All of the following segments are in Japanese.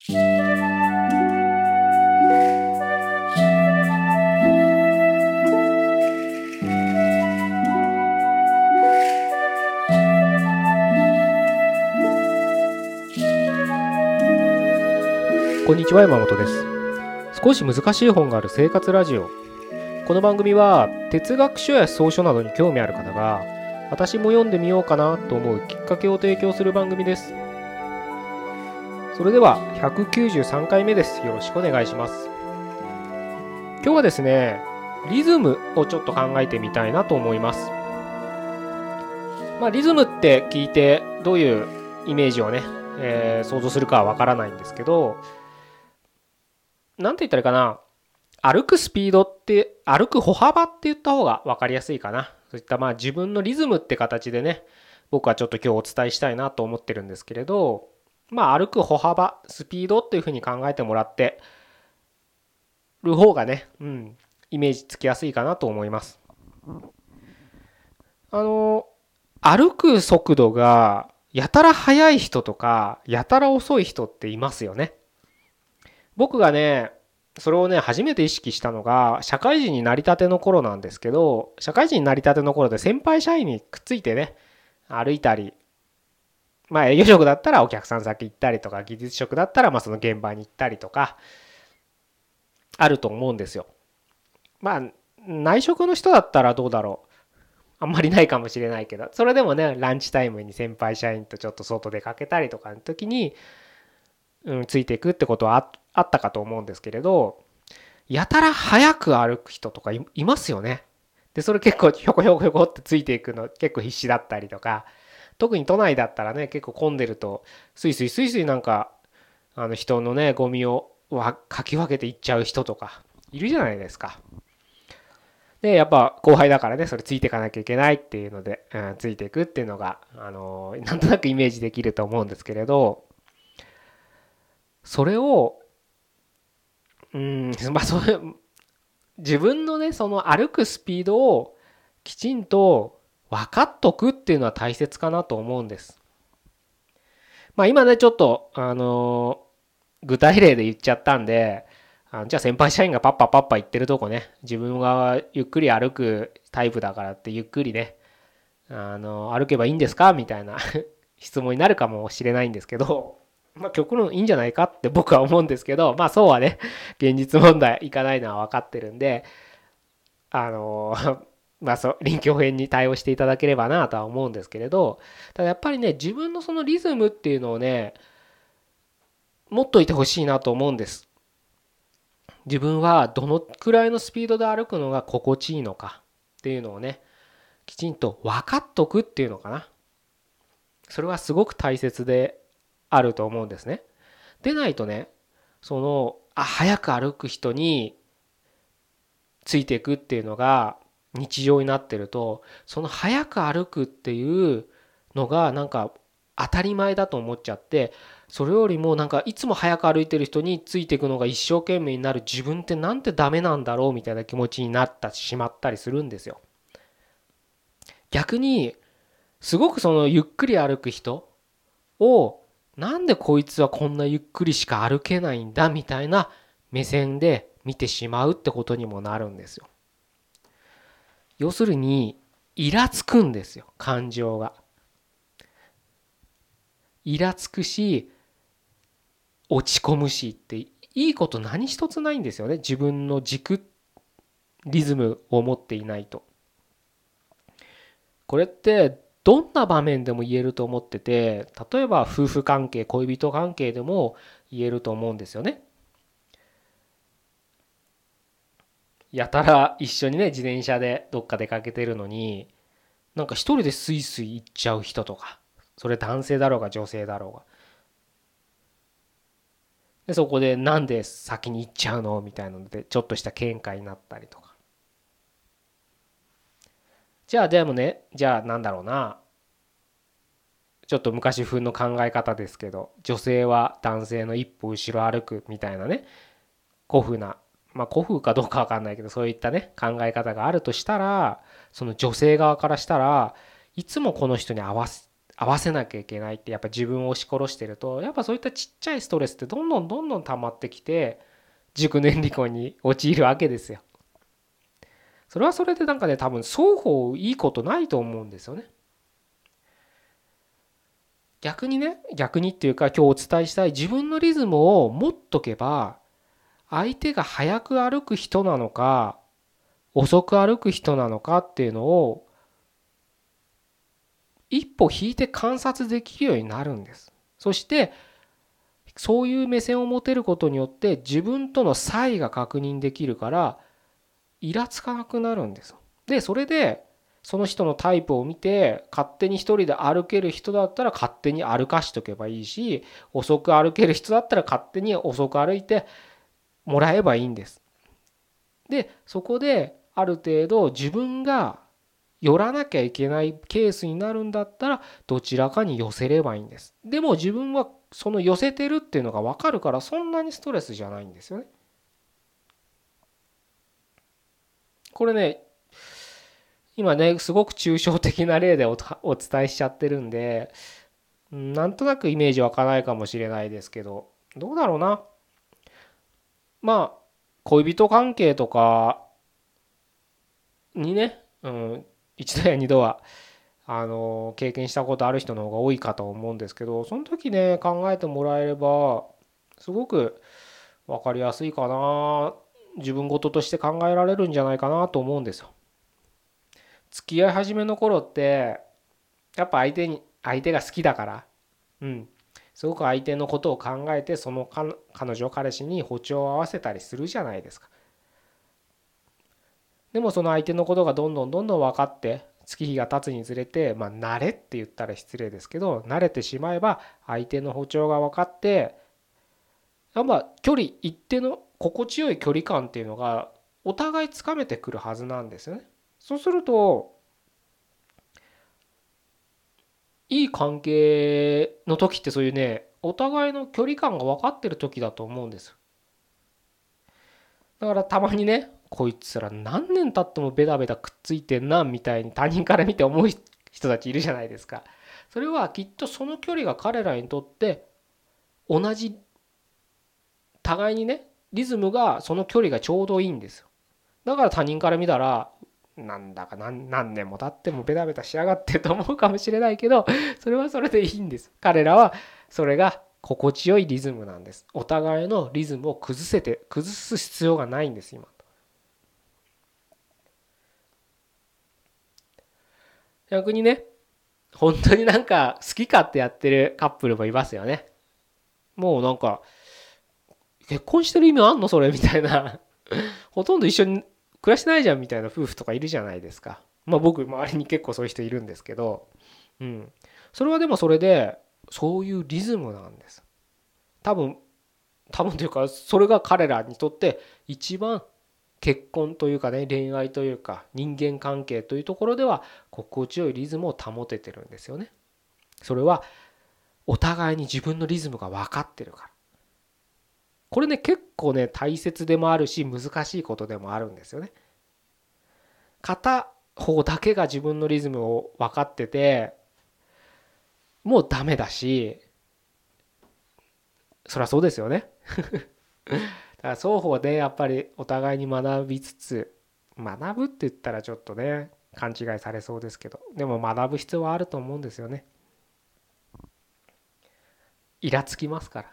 こんにちは山本です。少し難しい本がある生活ラジオ。この番組は哲学書や草書などに興味ある方が私も読んでみようかなと思うきっかけを提供する番組です。それでは193回目ですよろしくお願いします今日はですねリズムをちょっと考えてみたいなと思いますまあリズムって聞いてどういうイメージをね、えー、想像するかはわからないんですけどなんて言ったらいいかな。歩くスピードって、歩く歩幅って言った方が分かりやすいかな。そういったまあ自分のリズムって形でね、僕はちょっと今日お伝えしたいなと思ってるんですけれど、まあ歩く歩幅、スピードっていうふうに考えてもらってる方がね、うん、イメージつきやすいかなと思います。あの、歩く速度がやたら速い人とか、やたら遅い人っていますよね。僕がね、それをね、初めて意識したのが、社会人になりたての頃なんですけど、社会人になりたての頃で先輩社員にくっついてね、歩いたり、まあ営業職だったらお客さん先行ったりとか、技術職だったらまあその現場に行ったりとか、あると思うんですよ。まあ、内職の人だったらどうだろう。あんまりないかもしれないけど、それでもね、ランチタイムに先輩社員とちょっと外出かけたりとかの時に、うん、ついていくってことはあったかと思うんですけれど、やたら早く歩く人とかいますよね。で、それ結構ひょこひょこひょこってついていくの結構必死だったりとか、特に都内だったらね、結構混んでると、スイスイスイスイなんか、あの人のね、ゴミをかき分けていっちゃう人とか、いるじゃないですか。で、やっぱ後輩だからね、それついていかなきゃいけないっていうので、うん、ついていくっていうのが、あのー、なんとなくイメージできると思うんですけれど、それをうん まあそれ自分のねその歩くスピードをきちんと分かっとくっていうのは大切かなと思うんです。まあ今ねちょっとあの具体例で言っちゃったんであじゃあ先輩社員がパッパパッパ言ってるとこね自分がゆっくり歩くタイプだからってゆっくりねあの歩けばいいんですかみたいな 質問になるかもしれないんですけどまあ、極論いいんじゃないかって僕は思うんですけど、まあそうはね、現実問題いかないのは分かってるんで、あのまあそう、臨機応変に対応していただければなとは思うんですけれど、ただやっぱりね、自分のそのリズムっていうのをね、持っといてほしいなと思うんです。自分はどのくらいのスピードで歩くのが心地いいのかっていうのをね、きちんと分かっとくっていうのかな。それはすごく大切であると思うんですね。でないとねそのあ早く歩く人についていくっていうのが日常になってるとその早く歩くっていうのがなんか当たり前だと思っちゃってそれよりもなんかいつも早く歩いてる人についていくのが一生懸命になる自分ってなんてダメなんだろうみたいな気持ちになったしまったりするんですよ。逆にすごくそのゆっくり歩く人をなんでこいつはこんなゆっくりしか歩けないんだみたいな目線で見てしまうってことにもなるんですよ。要するにイラつくんですよ感情が。イラつくし落ち込むしっていいこと何一つないんですよね自分の軸リズムを持っていないと。これってどんな場面でも言えると思ってて例えば夫婦関係恋人関係でも言えると思うんですよね。やたら一緒にね自転車でどっか出かけてるのになんか一人でスイスイ行っちゃう人とかそれ男性だろうが女性だろうが。でそこでなんで先に行っちゃうのみたいなのでちょっとした喧嘩になったりとか。じゃあでもねじゃあなんだろうな。ちょっと昔風の考え方ですけど女性は男性の一歩後ろ歩くみたいなね古風なまあ古風かどうか分かんないけどそういったね考え方があるとしたらその女性側からしたらいつもこの人に合わせ合わせなきゃいけないってやっぱ自分を押し殺してるとやっぱそういったちっちゃいストレスってどんどんどんどん溜まってきて熟年離婚に陥るわけですよ。それはそれでなんかね多分双方いいことないと思うんですよね。逆にね逆にっていうか今日お伝えしたい自分のリズムを持っとけば相手が早く歩く人なのか遅く歩く人なのかっていうのを一歩引いて観察できるようになるんです。そしてそういう目線を持てることによって自分との差異が確認できるからイラつかなくなるんです。でそれでその人のタイプを見て勝手に一人で歩ける人だったら勝手に歩かしとけばいいし遅く歩ける人だったら勝手に遅く歩いてもらえばいいんです。でそこである程度自分が寄らなきゃいけないケースになるんだったらどちらかに寄せればいいんです。でも自分はその寄せてるっていうのが分かるからそんなにストレスじゃないんですよね。これね今ねすごく抽象的な例でお伝えしちゃってるんでなんとなくイメージ湧かないかもしれないですけどどうだろうなまあ恋人関係とかにね、うん、一度や二度はあの経験したことある人の方が多いかと思うんですけどその時ね考えてもらえればすごく分かりやすいかな。自分事として考えられるんじゃないかなと思うんですよ。付き合い始めの頃ってやっぱ相手に相手が好きだから。うん。すごく相手のことを考えてその彼女彼氏に歩調を合わせたりするじゃないですか。でもその相手のことがどんどんどんどん分かって月日が経つにつれてまあ慣れって言ったら失礼ですけど慣れてしまえば相手の歩調が分かってやっぱ距離一定の心地よい距離感っていうのがお互いつかめてくるはずなんですよね。そうするといい関係の時ってそういうねお互いの距離感が分かってる時だと思うんです。だからたまにねこいつら何年経ってもベタベタくっついてんなみたいに他人から見て思う人たちいるじゃないですか。それはきっとその距離が彼らにとって同じ互いにねリズムがその距離がちょうどいいんですよ。だから他人から見たらなんだか何何年も経ってもベタベタしやがってと思うかもしれないけど それはそれでいいんです。彼らはそれが心地よいリズムなんです。お互いのリズムを崩せて崩す必要がないんです今。逆にね本当になんか好き勝手やってるカップルもいますよねもうなんか結婚してる意味あんのそれみたいな ほとんど一緒に暮らしてないじゃんみたいな夫婦とかいるじゃないですか。まあ僕周りに結構そういう人いるんですけど。うん。それはでもそれでそういうリズムなんです。多分多分というかそれが彼らにとって一番結婚というかね恋愛というか人間関係というところでは心地よいリズムを保ててるんですよね。それはお互いに自分のリズムが分かってるから。これね結構ね大切でもあるし難しいことでもあるんですよね。片方だけが自分のリズムを分かっててもうダメだしそりゃそうですよね。だから双方でやっぱりお互いに学びつつ学ぶって言ったらちょっとね勘違いされそうですけどでも学ぶ必要はあると思うんですよね。イラつきますから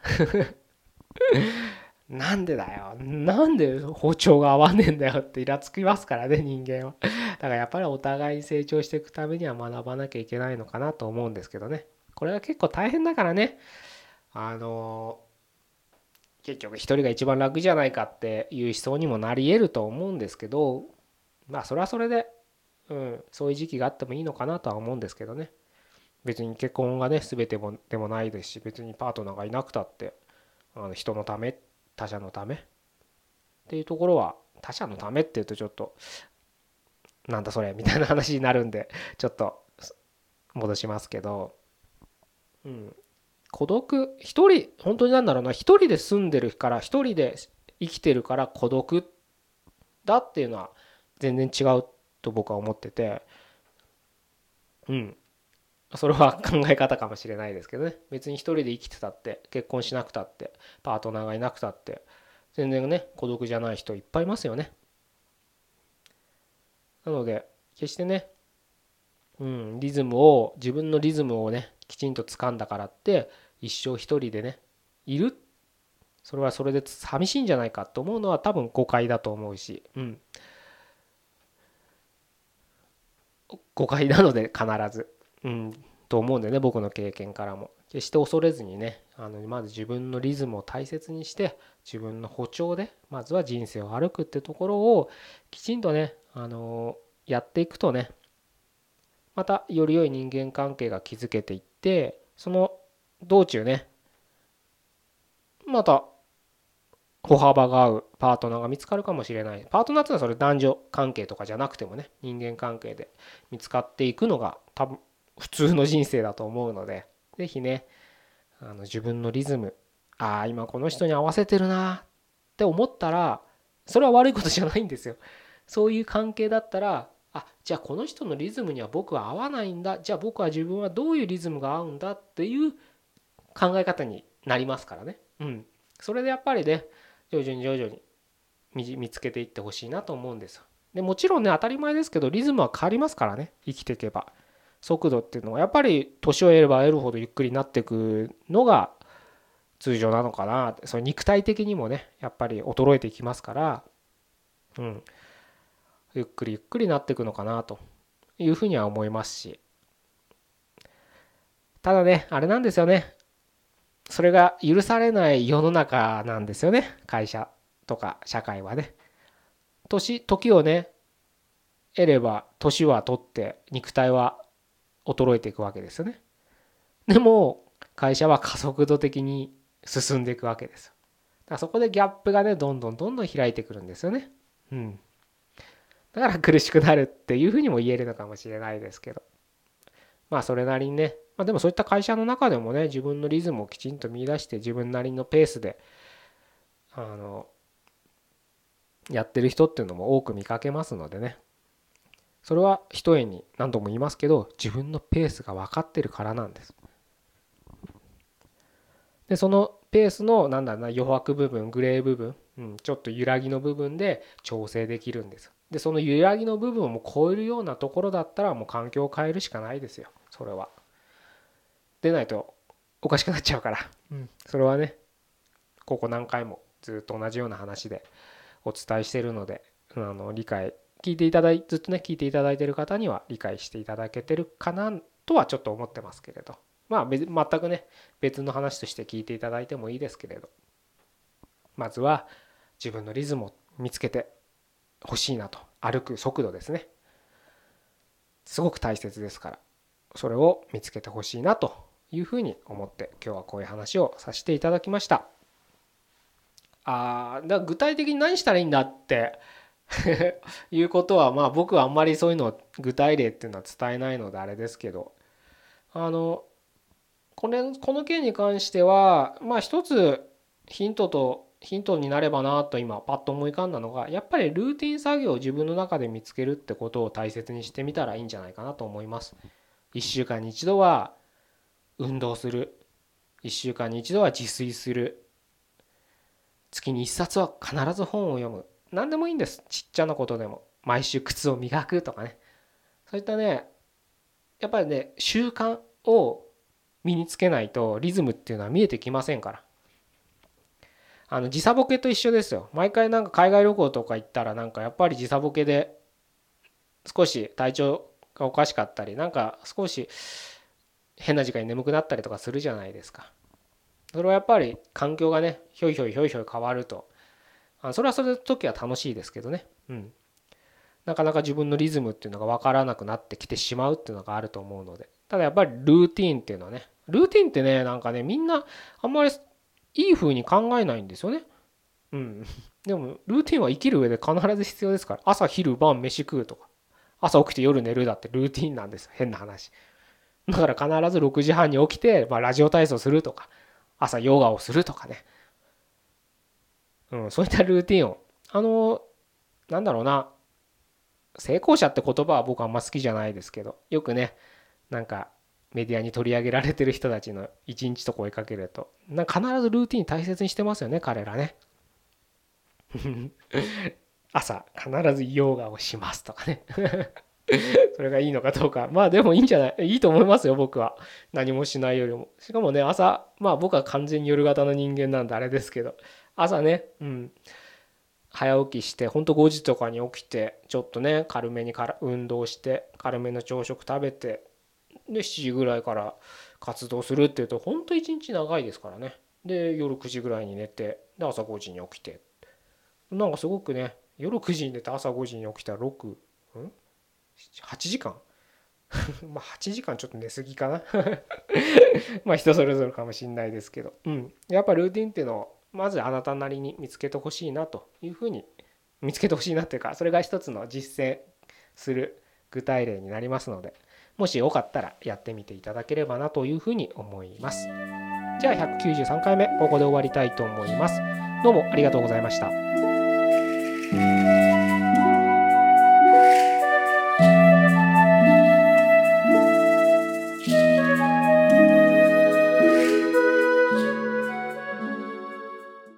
なんでだよ。なんで包丁が合わねえんだよってイラつきますからね人間は。だからやっぱりお互いに成長していくためには学ばなきゃいけないのかなと思うんですけどね。これは結構大変だからね。あの結局一人が一番楽じゃないかっていう思想にもなり得ると思うんですけどまあそれはそれで、うん、そういう時期があってもいいのかなとは思うんですけどね。別に結婚がね全てもでもないですし別にパートナーがいなくたってあの人のためって他者のため？っていうところは他者のためっていうとちょっとなんだそれみたいな話になるんで ちょっと戻しますけど。うん。孤独一人本当になんだろうな。一人で住んでるから一人で生きてるから孤独だっていうのは全然違うと僕は思ってて。うん。それは考え方かもしれないですけどね。別に一人で生きてたって結婚しなくたってパートナーがいなくたって全然ね孤独じゃない人いっぱいいますよね。なので決してねうんリズムを自分のリズムをねきちんと掴んだからって一生一人でねいる。それはそれで寂しいんじゃないかと思うのは多分誤解だと思うし、うん、誤解なので必ず、うん、と思うんでね僕の経験からも。決して恐れずにねあのまず自分のリズムを大切にして自分の歩調でまずは人生を歩くってところをきちんとねあのやっていくとねまたより良い人間関係が築けていってその道中ねまた歩幅が合うパートナーが見つかるかもしれない。パートナーっていうのはそれ男女関係とかじゃなくてもね人間関係で見つかっていくのが多分普通の人生だと思うので是非ねあの自分のリズムああ今この人に合わせてるなって思ったらそれは悪いことじゃないんですよそういう関係だったらあじゃあこの人のリズムには僕は合わないんだじゃあ僕は自分はどういうリズムが合うんだっていう考え方になりますからねうんそれでやっぱりね徐々に徐々に見つけていってほしいなと思うんですよ。でもちろんね当たり前ですけどリズムは変わりますからね生きていけば。速度っていうのはやっぱり年を得れば得るほどゆっくりになっていくのが通常なのかなその肉体的にもねやっぱり衰えていきますからうん。ゆっくりゆっくりなっていくのかなというふうには思いますし。ただねあれなんですよね。それが許されない世の中なんですよね。会社とか社会はね。年時をね得れば年は取って肉体は衰えていくわけですよね。でも会社は加速度的に進んでいくわけです。だからそこでギャップがねどんどんどんどん開いてくるんですよね。うん。だから苦しくなるっていうふうにも言えるのかもしれないですけど。まあそれなりにねまあ、でもそういった会社の中でもね自分のリズムをきちんと見出して自分なりのペースであのやってる人っていうのも多く見かけますのでねそれは一重に何度も言いますけど自分のペースが分かってるからなんです。でそのペースのなんだろうな余白部分グレー部分、うん、ちょっと揺らぎの部分で調整できるんです。でその揺らぎの部分をも超えるようなところだったらもう環境を変えるしかないですよそれは。出ないとおかしくなっちゃうから、うん、それはねここ何回もずっと同じような話でお伝えしてるのであの理解聞いていただいずっとね聞いていただいてる方には理解していただけてるかなとはちょっと思ってますけれど。まあ全くね別の話として聞いていただいてもいいですけれど。まずは自分のリズムを見つけてほしいなと。歩く速度ですね。すごく大切ですから。それを見つけてほしいなというふうに思って今日はこういう話をさせていただきました。あだ具体的に何したらいいんだって いうことはまあ僕はあんまりそういうの具体例っていうのは伝えないのであれですけど。あのこれこの件に関してはまあ一つヒントとヒントになればなと今パッと思い浮かんだのがやっぱりルーティン作業を自分の中で見つけるってことを大切にしてみたらいいんじゃないかなと思います。1週間に一度は運動する。1週間に一度は自炊する。月に1冊は必ず本を読む。何でもいいんです。ちっちゃなことでも。毎週靴を磨くとかね。そういったねやっぱりね習慣を身につけないとリズムっていうのは見えてきませんから。あの時差ボケと一緒ですよ。毎回なんか海外旅行とか行ったらなんかやっぱり時差ボケで少し体調がおかしかったりなんか少し変な時間に眠くなったりとかするじゃないですか。それはやっぱり環境がねひょいひょいひょいひょい変わるとあそれはそれの時は楽しいですけどね、うん、なかなか自分のリズムっていうのが分からなくなってきてしまうっていうのがあると思うので。ただやっぱりルーティーンっていうのはねルーティンってねなんかねみんなあんまりいい風に考えないんですよね。うん、でもルーティンは生きる上で必ず必要ですから。朝昼晩飯食うとか。朝起きて夜寝るだってルーティンなんです変な話。だから必ず6時半に起きて、まあ、ラジオ体操するとか。朝ヨガをするとかね、うん、そういったルーティンを。あのなんだろうな。成功者って言葉は僕あんま好きじゃないですけどよくねなんかメディアに取り上げられてる人たちの一日とか追いかけると。な必ずルーティン大切にしてますよね彼らね。朝必ずヨガをしますとかね。それがいいのかどうか。まあでもいいんじゃない？いいと思いますよ僕は。何もしないよりも。しかもね朝まあ僕は完全に夜型の人間なんであれですけど。朝ねうん。早起きしてほんと5時とかに起きてちょっとね軽めにから運動して軽めの朝食食べてで7時ぐらいから活動するっていうとほんと一日長いですからね。で夜9時ぐらいに寝てで朝5時に起きて。なんかすごくね夜9時に寝て朝5時に起きたら6ん？8時間？まあ8時間ちょっと寝すぎかな。まあ人それぞれかもしんないですけど、うん、やっぱルーティンっていうのをまずあなたなりに見つけてほしいなというふうに見つけてほしいなっていうかそれが一つの実践する具体例になりますのでもしよかったらやってみていただければなというふうに思います。じゃあ193回目ここで終わりたいと思います。どうもありがとうございました。